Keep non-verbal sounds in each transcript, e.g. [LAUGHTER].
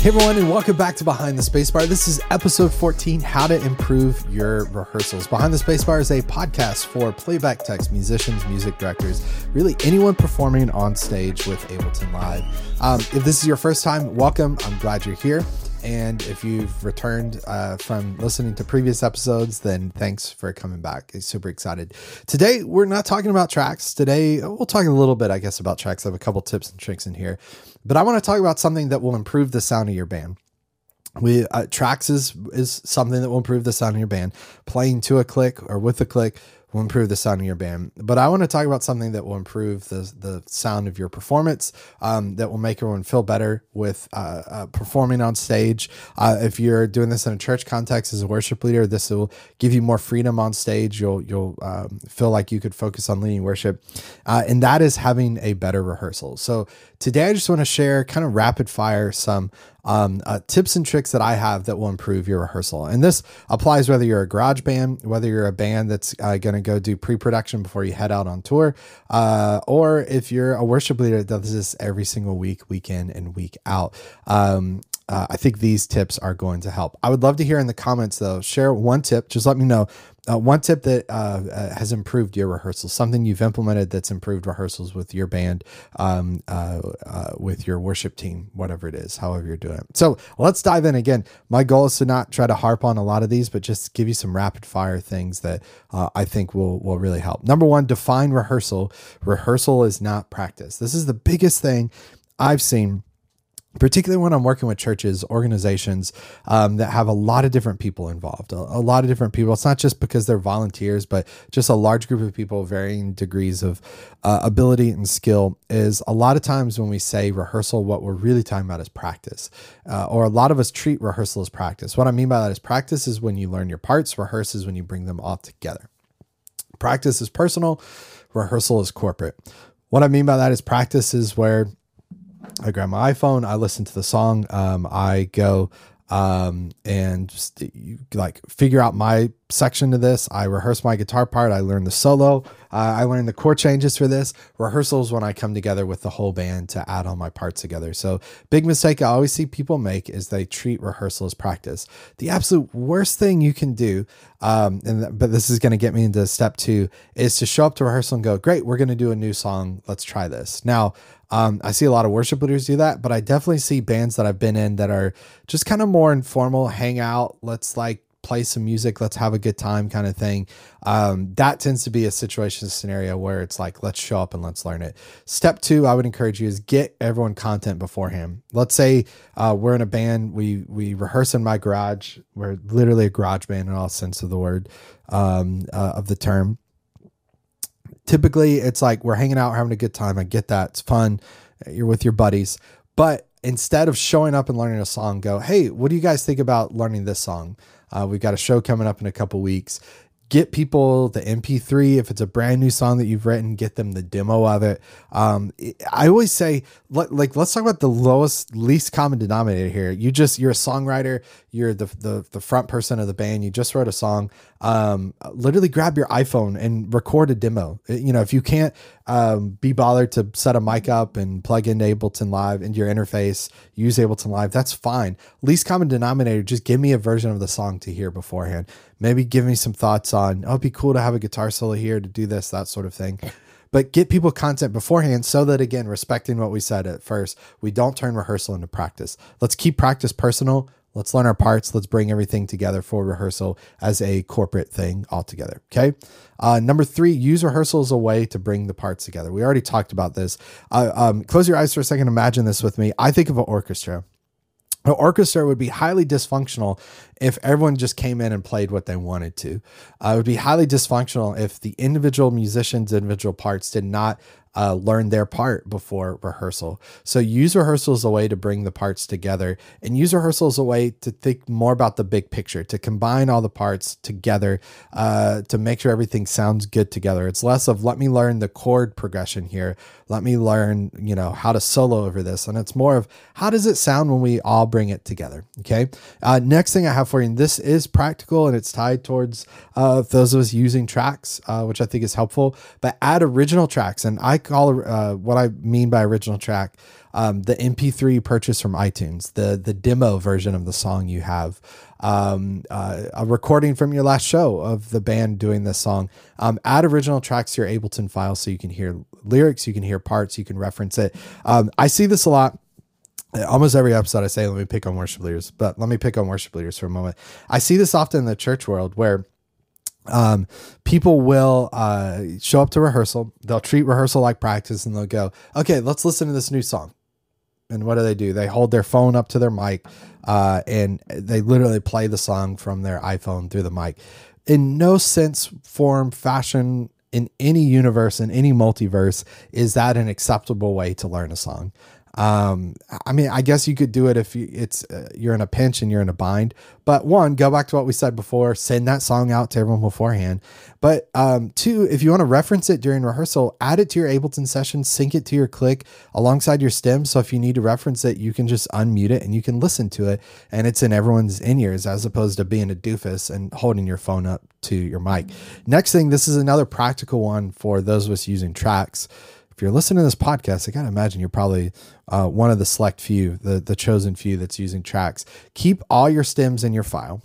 Hey everyone, and welcome back to Behind the Spacebar. This is episode 14 How to Improve Your Rehearsals. Behind the Spacebar is a podcast for playback techs, musicians, music directors, really anyone performing on stage with Ableton Live. Um, if this is your first time, welcome. I'm glad you're here. And if you've returned uh, from listening to previous episodes, then thanks for coming back. I'm super excited. Today, we're not talking about tracks. Today, we'll talk a little bit, I guess, about tracks. I have a couple tips and tricks in here, but I want to talk about something that will improve the sound of your band. We uh, tracks is is something that will improve the sound of your band. Playing to a click or with a click will improve the sound of your band. But I want to talk about something that will improve the the sound of your performance. Um, that will make everyone feel better with uh, uh, performing on stage. Uh, if you're doing this in a church context as a worship leader, this will give you more freedom on stage. You'll you'll um, feel like you could focus on leading worship, uh, and that is having a better rehearsal. So today, I just want to share kind of rapid fire some um, uh, tips and tricks that I have that will improve your rehearsal. And this applies whether you're a garage band, whether you're a band that's uh, going to go do pre production before you head out on tour, uh, or if you're a worship leader that does this every single week, week in and week out. Um, uh, I think these tips are going to help. I would love to hear in the comments though. Share one tip. Just let me know uh, one tip that uh, uh, has improved your rehearsals, something you've implemented that's improved rehearsals with your band, um, uh, uh, with your worship team, whatever it is, however you're doing it. So let's dive in again. My goal is to not try to harp on a lot of these, but just give you some rapid fire things that I think will will really help. Number one, define rehearsal. Rehearsal is not practice. This is the biggest thing I've seen particularly when I'm working with churches, organizations um, that have a lot of different people involved, a, a, lot of different people. It's not just because they're volunteers, but just a large group of people, varying degrees of uh, ability and skill. Is a lot of times when we say rehearsal, what we're really talking about is practice, uh, or a lot of us treat rehearsal as practice. What I mean by that is practice is when you learn your parts, rehearse is when you bring them all together. Practice is personal, rehearsal is corporate. What I mean by that is practice is where I grab my iPhone, I listen to the song, um, I go um, and just like figure out my section to this. I rehearse my guitar part. I learn the solo. Uh, I learn the chord changes for this. Rehearsals when I come together with the whole band to add all my parts together. So big mistake I always see people make is they treat rehearsal as practice. The absolute worst thing you can do, um, and but this is going to get me into step two, is to show up to rehearsal and go, "Great, we're going to do a new song. Let's try this." Now um, I see a lot of worship leaders do that, but I definitely see bands that I've been in that are just kind of more informal, hang out, let's like play some music, let's have a good time kind of thing. Um, that tends to be a situation scenario where it's like, let's show up and let's learn it. Step two, I would encourage you is get everyone content beforehand. Let's say uh, we're in a band, we we rehearse in my garage. We're literally a garage band in all sense of the word, um, uh, of the term typically it's like we're hanging out, having a good time. I get that. It's fun. You're with your buddies. But instead of showing up and learning a song, go, hey, what do you guys think about learning this song? Uh, we've got a show coming up in a couple weeks get people the MP3 if it's a brand new song that you've written, get them the demo of it. Um, I always say, like, let's talk about the lowest, least common denominator here. You just you're a songwriter, you're the the, the front person of the band. You just wrote a song. Um, literally grab your iPhone and record a demo. You know, if you can't um, be bothered to set a mic up and plug into Ableton Live into your interface, use Ableton Live, that's fine. Least common denominator, just give me a version of the song to hear beforehand. Maybe give me some thoughts on, oh, it'd be cool to have a guitar solo here to do this, that sort of thing. But get people content beforehand so that, again, respecting what we said at first, we don't turn rehearsal into practice. Let's keep practice personal. Let's learn our parts. Let's bring everything together for rehearsal as a corporate thing altogether. Okay. Uh, number three, use rehearsal as a way to bring the parts together. We already talked about this. Uh, um, close your eyes for a second. Imagine this with me. I think of an orchestra. An orchestra would be highly dysfunctional if everyone just came in and played what they wanted to. Uh, it would be highly dysfunctional if the individual musicians, individual parts did not uh, learn their part before rehearsal. So use rehearsal as a way to bring the parts together and use rehearsal as a way to think more about the big picture, to combine all the parts together uh, to make sure everything sounds good together. It's less of let me learn the chord progression here. Let me learn, you know, how to solo over this. And it's more of how does it sound when we all bring it together? Okay. Uh, next thing I have for you, and this is practical and it's tied towards uh, those of us using tracks, uh, which I think is helpful, but add original tracks. And I call uh, what I mean by original track, um, the MP3 purchase from iTunes, the the demo version of the song you have, um, uh, a recording from your last show of the band doing this song. Um, add original tracks to your Ableton file so you can hear lyrics, you can hear parts, you can reference it. Um, I see this a lot almost every episode I say, let me pick on worship leaders, but let me pick on worship leaders for a moment. I see this often in the church world where um, people will uh, show up to rehearsal, they'll treat rehearsal like practice, and they'll go, okay, let's listen to this new song. And what do they do? They hold their phone up to their mic uh, and they literally play the song from their iPhone through the mic. In no sense, form, fashion, in any universe, in any multiverse, is that an acceptable way to learn a song? Um, I mean, I guess you could do it if you, it's uh, you're in a pinch and you're in a bind. But one, go back to what we said before. Send that song out to everyone beforehand. But um, two, if you want to reference it during rehearsal, add it to your Ableton session, sync it to your click alongside your stem. So if you need to reference it, you can just unmute it and you can listen to it, and it's in everyone's in ears as opposed to being a doofus and holding your phone up to your mic. Next thing, this is another practical one for those of us using tracks if you're listening to this podcast, I gotta imagine you're probably uh, one of the select few, the the chosen few that's using tracks. Keep all your stems in your file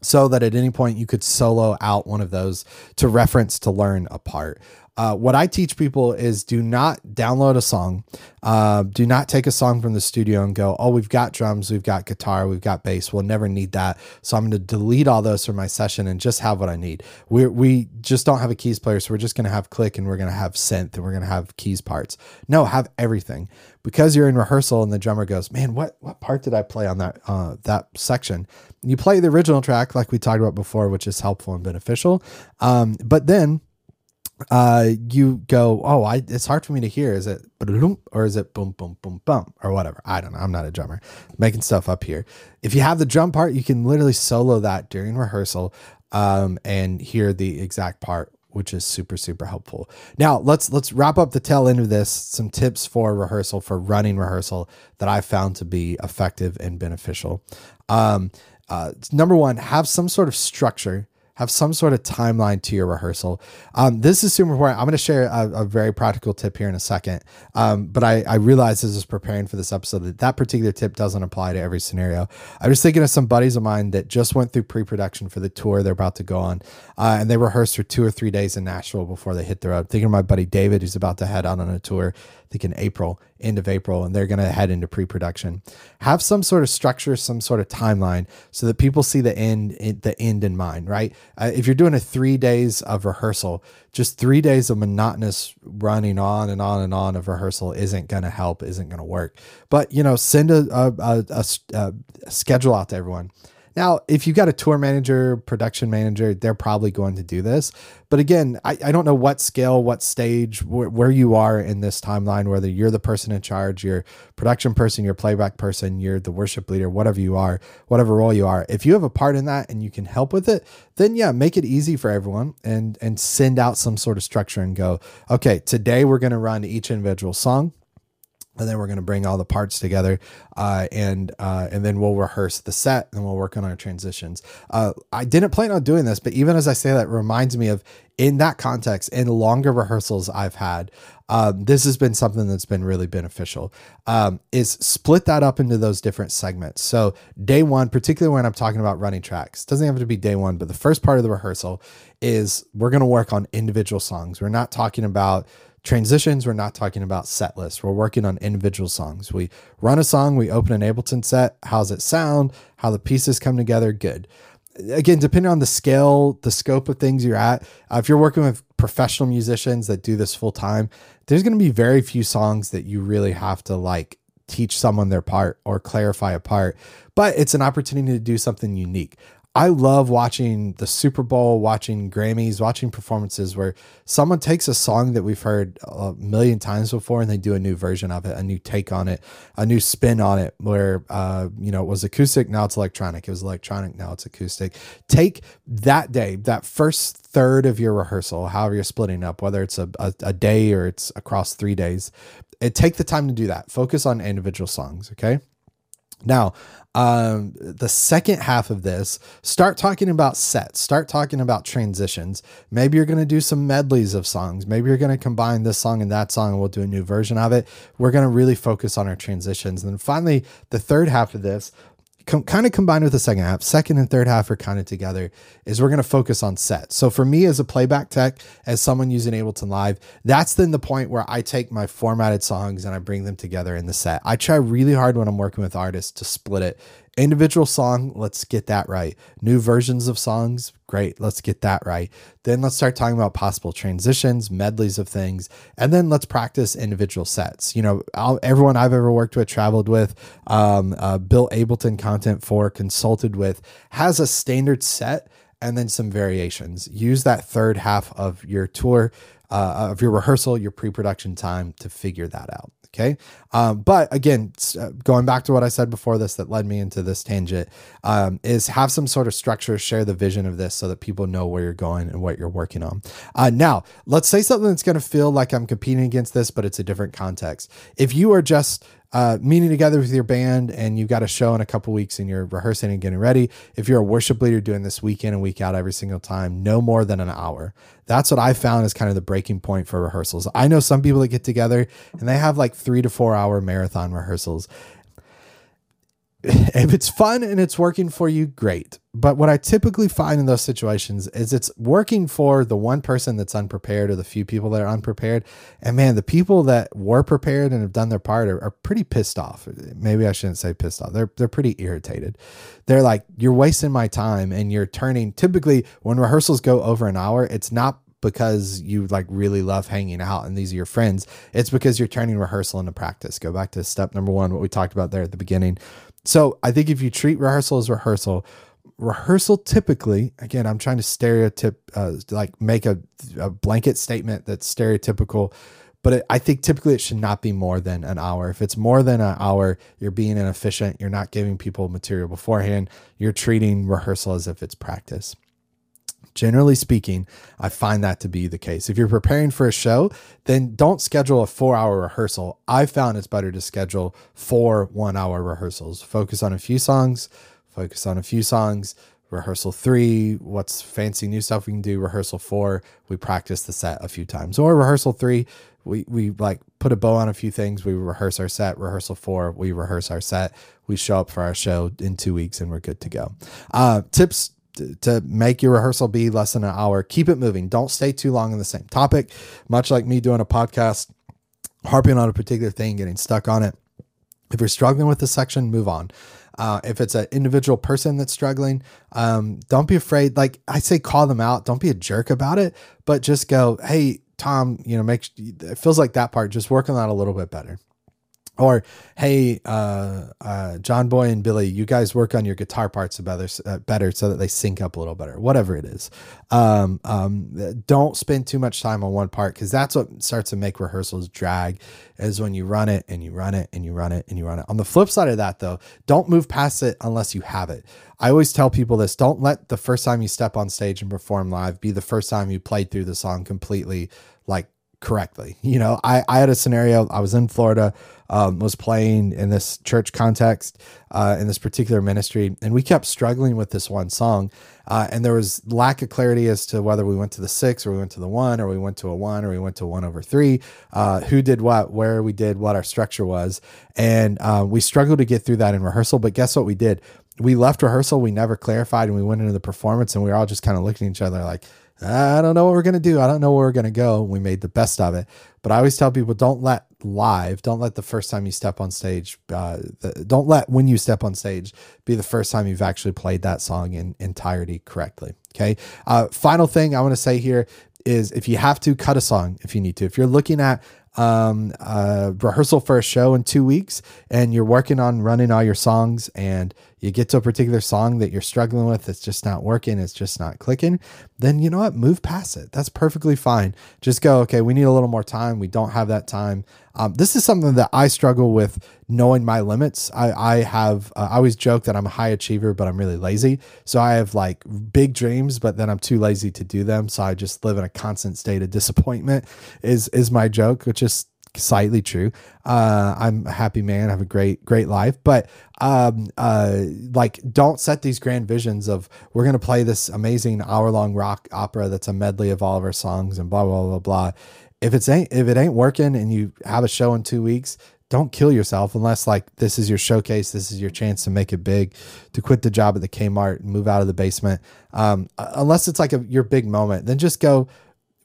so that at any point you could solo out one of those to reference to learn a part. Uh, what I teach people is do not download a song. Uh, do not take a song from the studio and go, oh, we've got drums, we've got guitar, we've got bass. We'll never need that. So I'm going to delete all those from my session and just have what I need. We we just don't have a keys player, so we're just going to have click and we're going to have synth and we're going to have keys parts. No, have everything because you're in rehearsal and the drummer goes, man, what what part did I play on that uh, that section? You play the original track like we talked about before, which is helpful and beneficial. Um, but then uh, you go, oh, I it's hard for me to hear. Is it or is it boom boom boom boom or whatever? I don't know. I'm not a drummer. making stuff up here. If you have the drum part, you can literally solo that during rehearsal um, and hear the exact part which is super super helpful. Now let's let's wrap up the tail end of this. Some tips for rehearsal for running rehearsal that I found to be effective and beneficial. Um, uh, number one, have some sort of structure have some sort of timeline to your rehearsal. Um, this is super important. I'm going to share a, a, very practical tip here in a second. Um, but I, I realized as I was preparing for this episode that that particular tip doesn't apply to every scenario. I was just thinking of some buddies of mine that just went through pre production for the tour they're about to go on. Uh, and they rehearsed for two or three days in Nashville before they hit the road. Thinking of my buddy David, who's about to head out on a tour think in April, end of April, and they're going to head into pre production. Have some sort of structure, some sort of timeline so that people see the end, the end in mind, right? Uh, if you're doing a three days of rehearsal, just three days of monotonous running on and on and on of rehearsal isn't going to help, isn't going to work. But, you know, send a, a, a, a schedule out to everyone now, if you've got a tour manager, production manager, they're probably going to do this. But again, I, I don't know what scale, what stage, wh- where you are in this timeline, whether you're the person in charge, you're production person, you're playback person, you're the worship leader, whatever you are, whatever role you are. If you have a part in that and you can help with it, then yeah, make it easy for everyone and and send out some sort of structure and go, okay, today we're going to run each individual song and then we're going to bring all the parts together uh, and uh, and then we'll rehearse the set and we'll work on our transitions. Uh, i didn't plan on doing this but even as i say that reminds me of in that context in longer rehearsals i've had um, this has been something that's been really beneficial. Um, is split that up into those different segments. So day one particularly when i'm talking about running tracks doesn't have to be day one but the first part of the rehearsal is we're going to work on individual songs. We're not talking about transitions, we're not talking about set lists. We're working on individual songs. We run a song, we open an Ableton set. How's it sound? How the pieces come together? Good. Again, depending on the scale, the scope of things you're at, uh, if you're working with professional musicians that do this full time, there's going to be very few songs that you really have to like teach someone their part or clarify a part, but it's an opportunity to do something unique. I love watching the Super Bowl, watching Grammys, watching performances where someone takes a song that we've heard a million times before and they do a new version of it, a new take on it, a new spin on it. Where uh, you know it was acoustic, now it's electronic. It was electronic, now it's acoustic. Take that day, that first third of your rehearsal, however you're splitting up, whether it's a, a, a day or it's across three days. It take the time to do that. Focus on individual songs. Okay. Now, um, the second half of this, start talking about sets, start talking about transitions. Maybe you're going to do some medleys of songs. Maybe you're going to combine this song and that song, and we'll do a new version of it. We're going to really focus on our transitions. And then finally, the third half of this, com- kind of combined with the second half, second and third half are kind of together, is we're going to focus on sets. So for me as a playback tech, as someone using Ableton Live, that's then the point where I take my formatted songs and I bring them together in the set. I try really hard when I'm working with artists to split it Individual song, let's get that right. New versions of songs, great, let's get that right. Then let's start talking about possible transitions, medleys of things, and then let's practice individual sets. You know, I'll, everyone I've ever worked with, traveled with, um, uh, built Ableton content for, consulted with, has a standard set and then some variations. Use that third half of your tour, uh, of your rehearsal, your pre production time to figure that out. Okay. Um, but again, uh, going back to what I said before this that led me into this tangent um, is have some sort of structure, share the vision of this so that people know where you're going and what you're working on. Uh, now, let's say something that's going to feel like I'm competing against this, but it's a different context. If you are just uh, meeting together with your band and you've got a show in a couple weeks and you're rehearsing and getting ready. If you're a worship leader doing this week in and week out every single time, no more than an hour. That's what I found is kind of the breaking point for rehearsals. I know some people that get together and they have like three to four hour marathon rehearsals. [LAUGHS] if it's fun and it's working for you, great. But what I typically find in those situations is it's working for the one person that's unprepared or the few people that are unprepared. And man, the people that were prepared and have done their part are, are pretty pissed off. Maybe I shouldn't say pissed off. They're they're pretty irritated. They're like, you're wasting my time and you're turning typically when rehearsals go over an hour, it's not because you like really love hanging out and these are your friends. It's because you're turning rehearsal into practice. Go back to step number one, what we talked about there at the beginning. So I think if you treat rehearsal as rehearsal, rehearsal typically, again, I'm trying to stereotype, uh, like make a, a blanket statement that's stereotypical, but it, I think typically it should not be more than an hour. If it's more than an hour, you're being inefficient. You're not giving people material beforehand. You're treating rehearsal as if it's practice. Generally speaking, I find that to be the case. If you're preparing for a show, then don't schedule a four hour rehearsal. I found it's better to schedule four one hour rehearsals. Focus on a few songs, focus on a few songs. Rehearsal three, what's fancy new stuff we can do? Rehearsal four, we practice the set a few times. Or rehearsal three, we, we like put a bow on a few things. We rehearse our set. Rehearsal four, we rehearse our set. We show up for our show in two weeks and we're good to go. Uh, tips to, make your rehearsal be less than an hour. Keep it moving. Don't stay too long on the same topic. Much like me doing a podcast, harping on a particular thing, getting stuck on it. If you're struggling with the section, move on. Uh, if it's an individual person that's struggling, um, don't be afraid. Like I say, call them out. Don't be a jerk about it, but just go, hey, Tom, you know, make it feels like that part. Just work on that a little bit better or hey uh, uh, john boy and billy you guys work on your guitar parts better, uh, better so that they sync up a little better whatever it is. Um, um, don't spend too much time on one part because that's what starts to make rehearsals drag is when you run it and you run it and you run it and you run it. On the flip side of that though don't move past it unless you have it. I always tell people this don't let the first time you step on stage and perform live be the first time you played through the song completely like correctly. You know, I, I had a scenario, I was in Florida, um, was playing in this church context, uh, in this particular ministry, and we kept struggling with this one song. Uh, and there was lack of clarity as to whether we went to the six or we went to the one or we went to a one or we went to one over three, uh, who did what, where we did what our structure was. And uh, we struggled to get through that in rehearsal. But guess what we did? We left rehearsal, we never clarified, and we went into the performance, and we were all just kind of looking at each other like, I don't know what we're going to do. I don't know where we're going to go. We made the best of it. But I always tell people don't let live, don't let the first time you step on stage, uh, the, don't let when you step on stage be the first time you've actually played that song in entirety correctly. Okay. Uh, final thing I want to say here is if you have to cut a song, if you need to, if you're looking at um, uh, rehearsal for a show in two weeks and you're working on running all your songs and you get to a particular song that you're struggling with, it's just not working, it's just not clicking, then you know what? Move past it. That's perfectly fine. Just go, okay, we need a little more time. We don't have that time. Um, this is something that I struggle with knowing my limits. I, I have, uh, I always joke that I'm a high achiever, but I'm really lazy. So I have like big dreams, but then I'm too lazy to do them. So I just live in a constant state of disappointment is, is my joke, which is slightly true. Uh, I'm a happy man, I have a great, great life, but um, uh, like don't set these grand visions of we're going to play this amazing hour long rock opera that's a medley of all of our songs and blah, blah, blah, blah. If it's ain't, if it ain't working and you have a show in two weeks, don't kill yourself unless like this is your showcase this is your chance to make it big to quit the job at the kmart and move out of the basement um, unless it's like a, your big moment then just go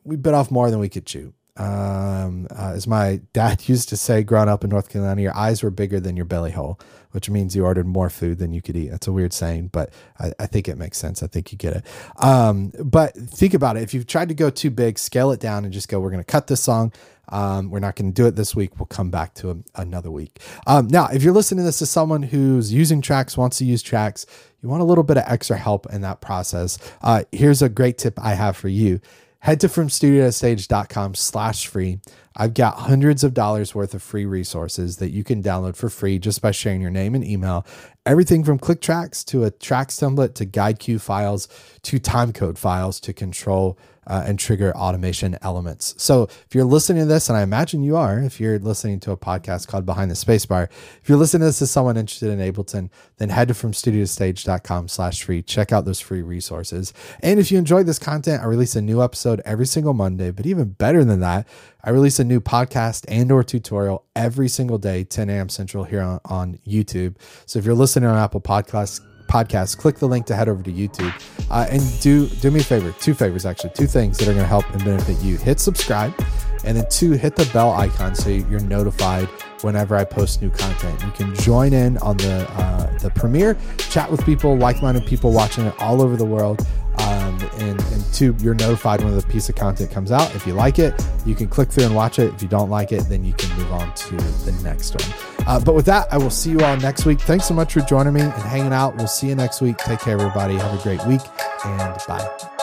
we bit off more than we could chew um, uh, as my dad [LAUGHS] used to say growing up in north carolina your eyes were bigger than your belly hole which means you ordered more food than you could eat that's a weird saying but i, I think it makes sense i think you get it um, but think about it if you've tried to go too big scale it down and just go we're going to cut this song um, we're not going to do it this week. We'll come back to another week. Um, now, if you're listening to this as someone who's using tracks, wants to use tracks, you want a little bit of extra help in that process. Uh, here's a great tip I have for you. Head to fromstudiostage.com slash free. I've got hundreds of dollars worth of free resources that you can download for free just by sharing your name and email. Everything from click tracks to a tracks template to guide cue files to timecode files to control uh, and trigger automation elements. So if you're listening to this, and I imagine you are, if you're listening to a podcast called Behind the Spacebar, if you're listening to this as someone interested in Ableton, then head to fromstudiostage.com slash free. Check out those free resources. And if you enjoyed this content, I release a new episode every single Monday, but even better than that, I release a new podcast and or tutorial every single day, 10 a.m. Central here on, on YouTube. So if you're listening on Apple Podcasts, podcast, click the link to head over to YouTube uh, and do do me a favor, two favors actually, two things that are going to help and benefit you. Hit subscribe, and then two, hit the bell icon so you're notified whenever I post new content. You can join in on the uh, the premiere, chat with people, like-minded people watching it all over the world. Um, and, and two, you're notified when the piece of content comes out. If you like it, you can click through and watch it. If you don't like it, then you can move on to the next one. Uh, but with that, I will see you all next week. Thanks so much for joining me and hanging out. We'll see you next week. Take care, everybody. Have a great week and bye.